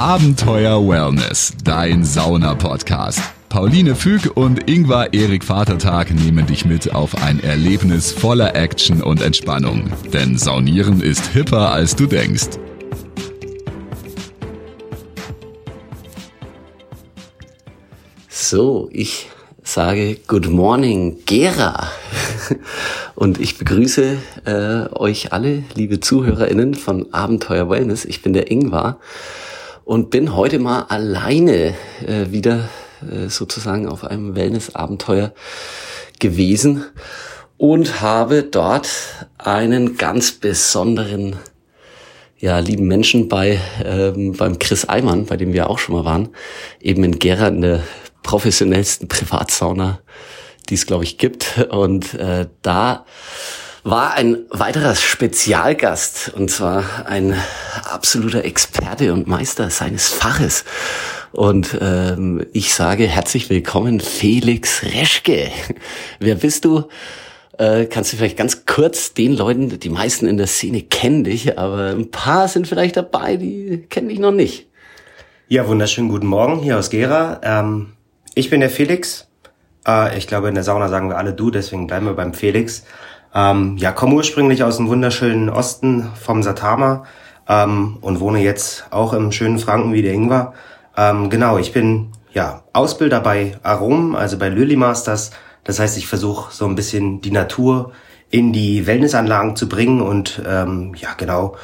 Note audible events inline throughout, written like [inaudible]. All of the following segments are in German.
Abenteuer Wellness, dein Sauna-Podcast. Pauline Füg und Ingvar Erik Vatertag nehmen dich mit auf ein Erlebnis voller Action und Entspannung. Denn Saunieren ist hipper, als du denkst. So, ich sage Good Morning, Gera. Und ich begrüße äh, euch alle, liebe ZuhörerInnen von Abenteuer Wellness. Ich bin der Ingvar und bin heute mal alleine äh, wieder äh, sozusagen auf einem Wellness-Abenteuer gewesen und habe dort einen ganz besonderen ja, lieben Menschen bei ähm, beim Chris Eimann, bei dem wir auch schon mal waren, eben in Gera in der professionellsten Privatsauna, die es, glaube ich, gibt. Und äh, da war ein weiterer Spezialgast, und zwar ein absoluter Experte und Meister seines Faches. Und ähm, ich sage herzlich willkommen, Felix Reschke. Wer bist du? Äh, kannst du vielleicht ganz kurz den Leuten, die meisten in der Szene kennen dich, aber ein paar sind vielleicht dabei, die kennen dich noch nicht. Ja, wunderschönen guten Morgen hier aus Gera. Ähm, ich bin der Felix. Äh, ich glaube, in der Sauna sagen wir alle du, deswegen bleiben wir beim Felix. Ähm, ja, komme ursprünglich aus dem wunderschönen Osten vom Satama ähm, und wohne jetzt auch im schönen Franken wie der Ingwer. Ähm, genau, ich bin ja Ausbilder bei Arom, also bei Lily Masters. Das heißt, ich versuche so ein bisschen die Natur in die Wellnessanlagen zu bringen und ähm, ja genau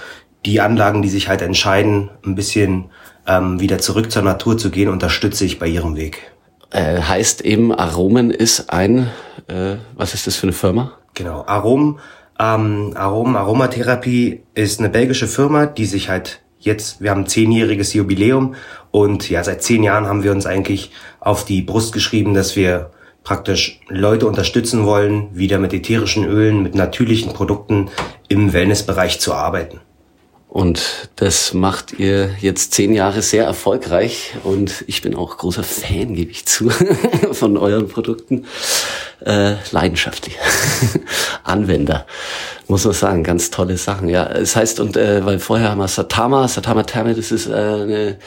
die Anlagen, die sich halt entscheiden, ein bisschen ähm, wieder zurück zur Natur zu gehen, unterstütze ich bei ihrem Weg. Äh, heißt eben, Aromen ist ein, äh, was ist das für eine Firma? Genau, Arom, ähm, Arom, Aromatherapie ist eine belgische Firma, die sich halt jetzt, wir haben zehnjähriges Jubiläum und ja, seit zehn Jahren haben wir uns eigentlich auf die Brust geschrieben, dass wir praktisch Leute unterstützen wollen, wieder mit ätherischen Ölen, mit natürlichen Produkten im Wellnessbereich zu arbeiten. Und das macht ihr jetzt zehn Jahre sehr erfolgreich. Und ich bin auch großer Fan, gebe ich zu, [laughs] von euren Produkten. Äh, leidenschaftlich. [laughs] Anwender, muss man sagen. Ganz tolle Sachen. Ja, es heißt, und äh, weil vorher haben wir Satama, Satama Therme, das ist äh, eine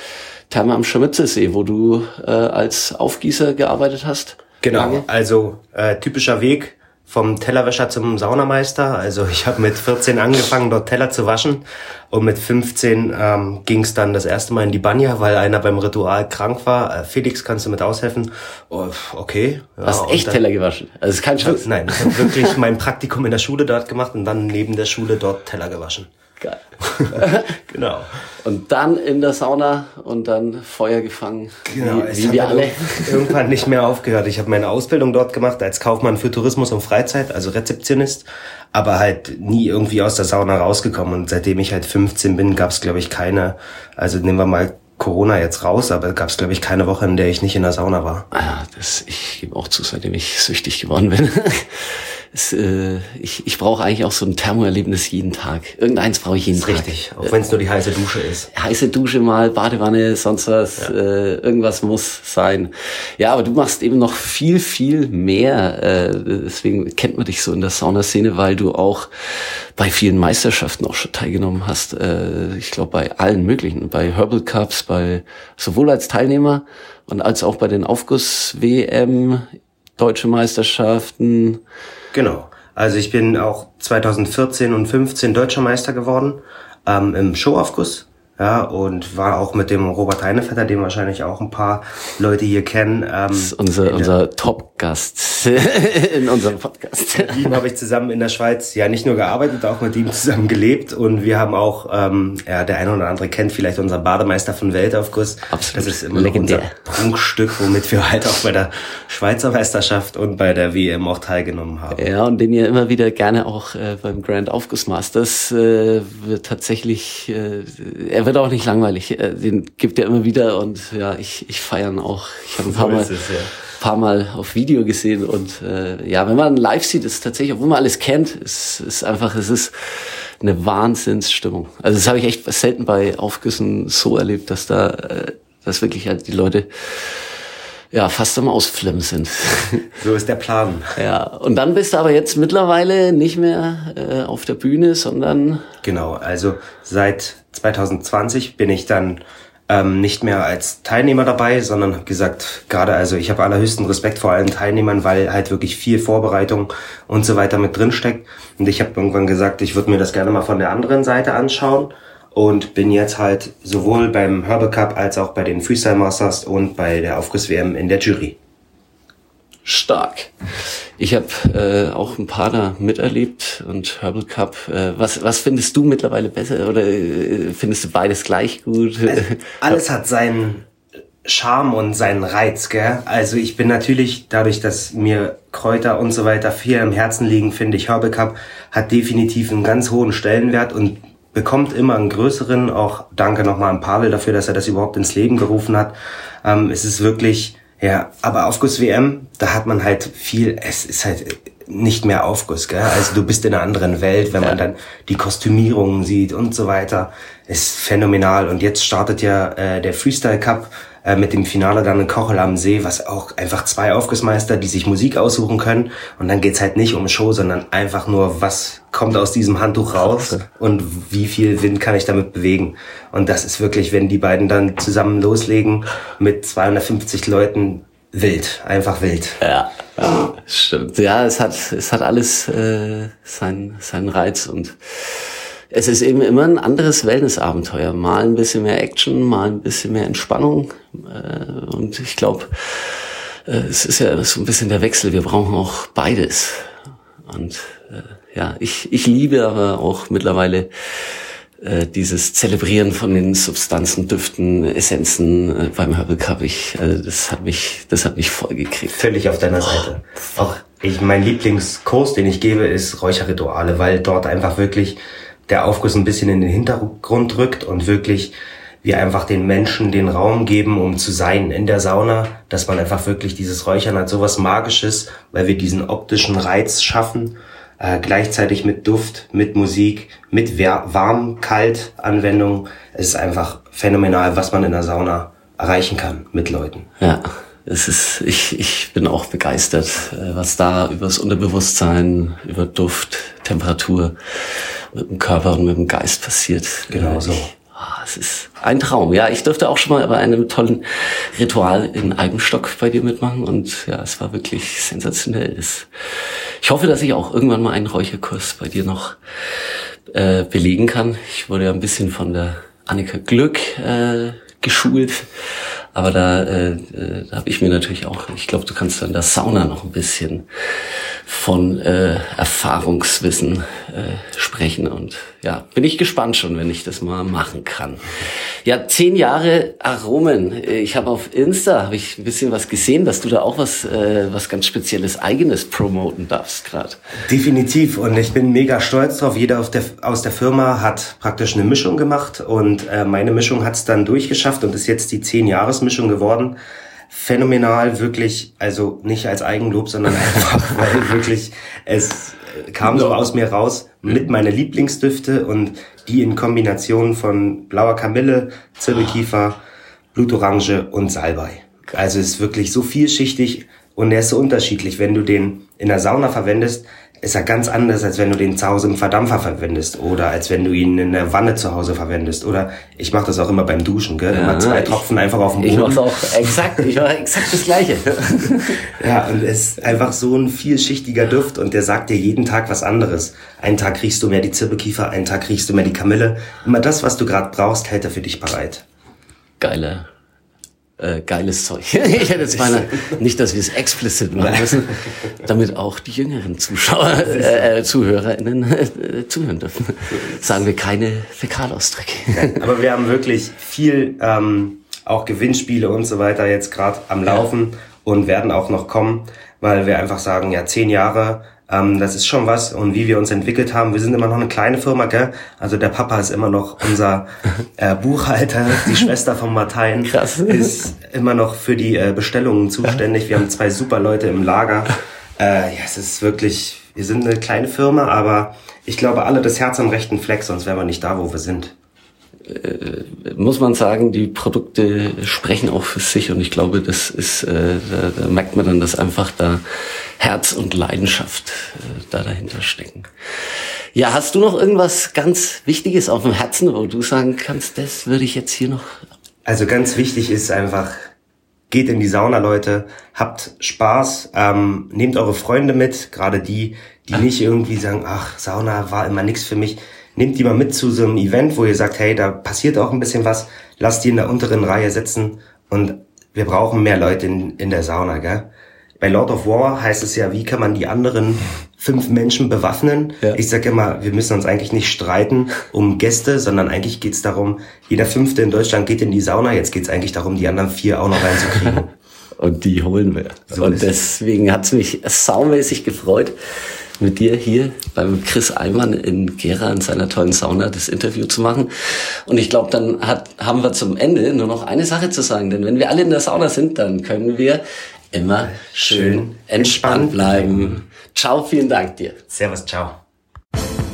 Therme am Schmitzesee, wo du äh, als Aufgießer gearbeitet hast. Genau, lange. also äh, typischer Weg vom Tellerwäscher zum Saunameister. Also ich habe mit 14 angefangen, dort Teller zu waschen und mit 15 ähm, ging es dann das erste Mal in die Banja, weil einer beim Ritual krank war. Äh, Felix, kannst du mit aushelfen? Oh, okay. Ja, Hast echt dann, Teller gewaschen? Also ist kein Schatz. Nein, ich habe wirklich mein Praktikum in der Schule dort gemacht und dann neben der Schule dort Teller gewaschen. Geil. [laughs] genau. Und dann in der Sauna und dann Feuer gefangen. Genau, wie, wie wir alle. Irgendwann nicht mehr aufgehört. Ich habe meine Ausbildung dort gemacht als Kaufmann für Tourismus und Freizeit, also Rezeptionist, aber halt nie irgendwie aus der Sauna rausgekommen. Und seitdem ich halt 15 bin, gab es, glaube ich, keine, also nehmen wir mal Corona jetzt raus, aber gab es, glaube ich, keine Woche, in der ich nicht in der Sauna war. Ah, das, ich gebe auch zu, seitdem ich süchtig geworden bin. [laughs] es, äh, ich, ich brauche eigentlich auch so ein Thermoerlebnis jeden Tag. Irgendeins brauche ich jeden Tag. Richtig, auch wenn es nur die heiße Dusche ist. Heiße Dusche mal, Badewanne, sonst was. Ja. Äh, irgendwas muss sein. Ja, aber du machst eben noch viel, viel mehr. Äh, deswegen kennt man dich so in der Saunaszene, weil du auch bei vielen Meisterschaften auch schon teilgenommen hast. Äh, ich glaube bei allen möglichen, bei Herbal Cups, bei sowohl als Teilnehmer und als auch bei den Aufguss-WM, Deutsche Meisterschaften. Genau. Also ich bin auch 2014 und 15 Deutscher Meister geworden ähm, im Showaufguss ja, und war auch mit dem Robert Heinevetter, den wahrscheinlich auch ein paar Leute hier kennen. Ähm, das ist unser, unser Top-Gast [laughs] in unserem Podcast. Mit ihm habe ich zusammen in der Schweiz ja nicht nur gearbeitet, auch mit ihm zusammen gelebt und wir haben auch, ähm, ja, der eine oder andere kennt vielleicht unseren Bademeister von Weltaufguss. Absolut. Das ist immer Legendär. unser Prunkstück, womit wir halt auch bei der Schweizer Meisterschaft und bei der WM auch teilgenommen haben. Ja, und den ihr immer wieder gerne auch äh, beim Grand Aufguss Masters äh, wird tatsächlich, äh, wird auch nicht langweilig. Äh, den gibt er immer wieder und ja, ich, ich feiern auch. Ich habe ein paar Mal, es, ja. paar Mal auf Video gesehen und äh, ja, wenn man live sieht, ist tatsächlich, obwohl man alles kennt, ist, ist einfach, es ist eine Wahnsinnsstimmung. Also das habe ich echt selten bei Aufgüssen so erlebt, dass da, äh, dass wirklich halt die Leute ja, fast am Ausflimmen sind. [laughs] So ist der Plan. Ja, und dann bist du aber jetzt mittlerweile nicht mehr äh, auf der Bühne, sondern... Genau, also seit 2020 bin ich dann ähm, nicht mehr als Teilnehmer dabei, sondern habe gesagt, gerade also ich habe allerhöchsten Respekt vor allen Teilnehmern, weil halt wirklich viel Vorbereitung und so weiter mit drin steckt. Und ich habe irgendwann gesagt, ich würde mir das gerne mal von der anderen Seite anschauen und bin jetzt halt sowohl beim Herbal Cup als auch bei den Freestyle Masters und bei der Aufguss WM in der Jury. Stark. Ich habe äh, auch ein paar da miterlebt und Herbal Cup. Äh, was, was findest du mittlerweile besser oder äh, findest du beides gleich gut? Also, alles hat seinen Charme und seinen Reiz, gell? Also ich bin natürlich, dadurch, dass mir Kräuter und so weiter viel am Herzen liegen, finde ich, Herbal Cup hat definitiv einen ganz hohen Stellenwert und bekommt immer einen größeren. Auch danke nochmal an Pavel dafür, dass er das überhaupt ins Leben gerufen hat. Ähm, es ist wirklich ja, aber Aufguss WM, da hat man halt viel, es ist halt nicht mehr Aufguss, gell? Also du bist in einer anderen Welt, wenn man dann die Kostümierungen sieht und so weiter. Ist phänomenal. Und jetzt startet ja äh, der Freestyle Cup äh, mit dem Finale dann in Kochel am See, was auch einfach zwei Aufgussmeister, die sich Musik aussuchen können. Und dann geht's halt nicht um Show, sondern einfach nur, was kommt aus diesem Handtuch raus und wie viel Wind kann ich damit bewegen. Und das ist wirklich, wenn die beiden dann zusammen loslegen mit 250 Leuten, wild, einfach wild. Ja, ja stimmt. Ja, es hat, es hat alles äh, seinen, seinen Reiz und es ist eben immer ein anderes Wellnessabenteuer. Mal ein bisschen mehr Action, mal ein bisschen mehr Entspannung. Äh, und ich glaube, äh, es ist ja so ein bisschen der Wechsel. Wir brauchen auch beides. Und äh, ja, ich, ich liebe aber auch mittlerweile äh, dieses Zelebrieren von den Substanzen, Düften, Essenzen äh, beim Herbal Cup. Ich, äh, das hat mich, das hat mich voll gekriegt. Völlig auf deiner Seite. Auch ich, mein Lieblingskurs, den ich gebe, ist Räucherrituale, weil dort einfach wirklich der Aufguss ein bisschen in den Hintergrund rückt und wirklich wir einfach den Menschen den Raum geben, um zu sein in der Sauna, dass man einfach wirklich dieses Räuchern hat sowas Magisches, weil wir diesen optischen Reiz schaffen, äh, gleichzeitig mit Duft, mit Musik, mit Warm-Kalt-Anwendung. Es ist einfach phänomenal, was man in der Sauna erreichen kann mit Leuten. Ja. Es ist, ich, ich bin auch begeistert, äh, was da übers Unterbewusstsein, über Duft, Temperatur, mit dem Körper und mit dem Geist passiert. Genau so. Ah, es ist ein Traum. Ja, ich durfte auch schon mal bei einem tollen Ritual in Eibenstock bei dir mitmachen und ja, es war wirklich sensationell. Ich hoffe, dass ich auch irgendwann mal einen Räucherkurs bei dir noch äh, belegen kann. Ich wurde ja ein bisschen von der Annika Glück äh, geschult aber da, äh, äh, da habe ich mir natürlich auch, ich glaube, du kannst in der Sauna noch ein bisschen von äh, Erfahrungswissen äh, sprechen. Und ja, bin ich gespannt schon, wenn ich das mal machen kann. Ja, zehn Jahre Aromen. Ich habe auf Insta habe ich ein bisschen was gesehen, dass du da auch was, äh, was ganz Spezielles eigenes promoten darfst gerade. Definitiv. Und ich bin mega stolz drauf. Jeder der, aus der Firma hat praktisch eine Mischung gemacht und äh, meine Mischung hat es dann durchgeschafft und ist jetzt die zehn Jahres Mischung geworden. Phänomenal, wirklich, also nicht als Eigenlob, sondern einfach, [laughs] weil wirklich es kam so aus mir raus mit meiner Lieblingsdüfte und die in Kombination von blauer Kamille, Zirbelkiefer, Blutorange und Salbei. Also es ist wirklich so vielschichtig und er ist so unterschiedlich. Wenn du den in der Sauna verwendest, ist er ganz anders, als wenn du den zu Hause im Verdampfer verwendest oder als wenn du ihn in der Wanne zu Hause verwendest. Oder ich mache das auch immer beim Duschen, gell? Ja, immer zwei Tropfen einfach auf dem Boden. Ich mach's auch exakt, ich mache exakt das Gleiche. [laughs] ja, und es ist einfach so ein vielschichtiger Duft und der sagt dir jeden Tag was anderes. Einen Tag riechst du mehr die Zirbekiefer, einen Tag riechst du mehr die Kamille. Immer das, was du gerade brauchst, hält er für dich bereit. Geile äh, geiles Zeug. [laughs] ich hätte jetzt meine, nicht, dass wir es explizit machen müssen, damit auch die jüngeren Zuschauer, äh, äh ZuhörerInnen äh, zuhören dürfen. Sagen wir keine Fäkalausdrücke. Aber wir haben wirklich viel ähm, auch Gewinnspiele und so weiter jetzt gerade am Laufen ja. und werden auch noch kommen, weil wir einfach sagen, ja, zehn Jahre ähm, das ist schon was. Und wie wir uns entwickelt haben, wir sind immer noch eine kleine Firma, gell? Also der Papa ist immer noch unser [laughs] äh, Buchhalter, die Schwester von Martin Krass. ist immer noch für die äh, Bestellungen zuständig. Wir haben zwei super Leute im Lager. [laughs] Äh, ja, es ist wirklich, wir sind eine kleine Firma, aber ich glaube, alle das Herz am rechten Fleck, sonst wären wir nicht da, wo wir sind. Äh, muss man sagen, die Produkte sprechen auch für sich und ich glaube, das ist, äh, da, da merkt man dann, dass einfach da Herz und Leidenschaft äh, da dahinter stecken. Ja, hast du noch irgendwas ganz Wichtiges auf dem Herzen, wo du sagen kannst, das würde ich jetzt hier noch Also ganz wichtig ist einfach, geht in die Sauna, Leute, habt Spaß, ähm, nehmt eure Freunde mit, gerade die, die nicht irgendwie sagen, ach, Sauna war immer nichts für mich. Nehmt die mal mit zu so einem Event, wo ihr sagt, hey, da passiert auch ein bisschen was, lasst die in der unteren Reihe sitzen und wir brauchen mehr Leute in, in der Sauna, gell? Bei Lord of War heißt es ja, wie kann man die anderen fünf Menschen bewaffnen? Ja. Ich sage immer, wir müssen uns eigentlich nicht streiten um Gäste, sondern eigentlich geht's darum, jeder Fünfte in Deutschland geht in die Sauna, jetzt geht's eigentlich darum, die anderen vier auch noch reinzukriegen. [laughs] Und die holen wir. So und deswegen hat's mich saumäßig gefreut, mit dir hier beim Chris Eimann in Gera in seiner tollen Sauna das Interview zu machen. Und ich glaube, dann hat, haben wir zum Ende nur noch eine Sache zu sagen. Denn wenn wir alle in der Sauna sind, dann können wir immer schön entspannt bleiben. Ciao, vielen Dank dir. Servus, ciao.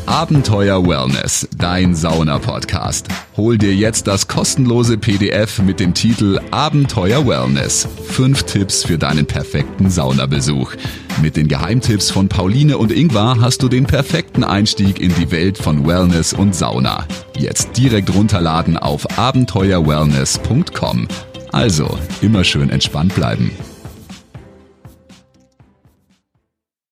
Abenteuer Wellness, dein Sauna-Podcast. Hol dir jetzt das kostenlose PDF mit dem Titel Abenteuer Wellness. Fünf Tipps für deinen perfekten Saunabesuch. Mit den Geheimtipps von Pauline und Ingvar hast du den perfekten Einstieg in die Welt von Wellness und Sauna. Jetzt direkt runterladen auf abenteuerwellness.com. Also, immer schön entspannt bleiben.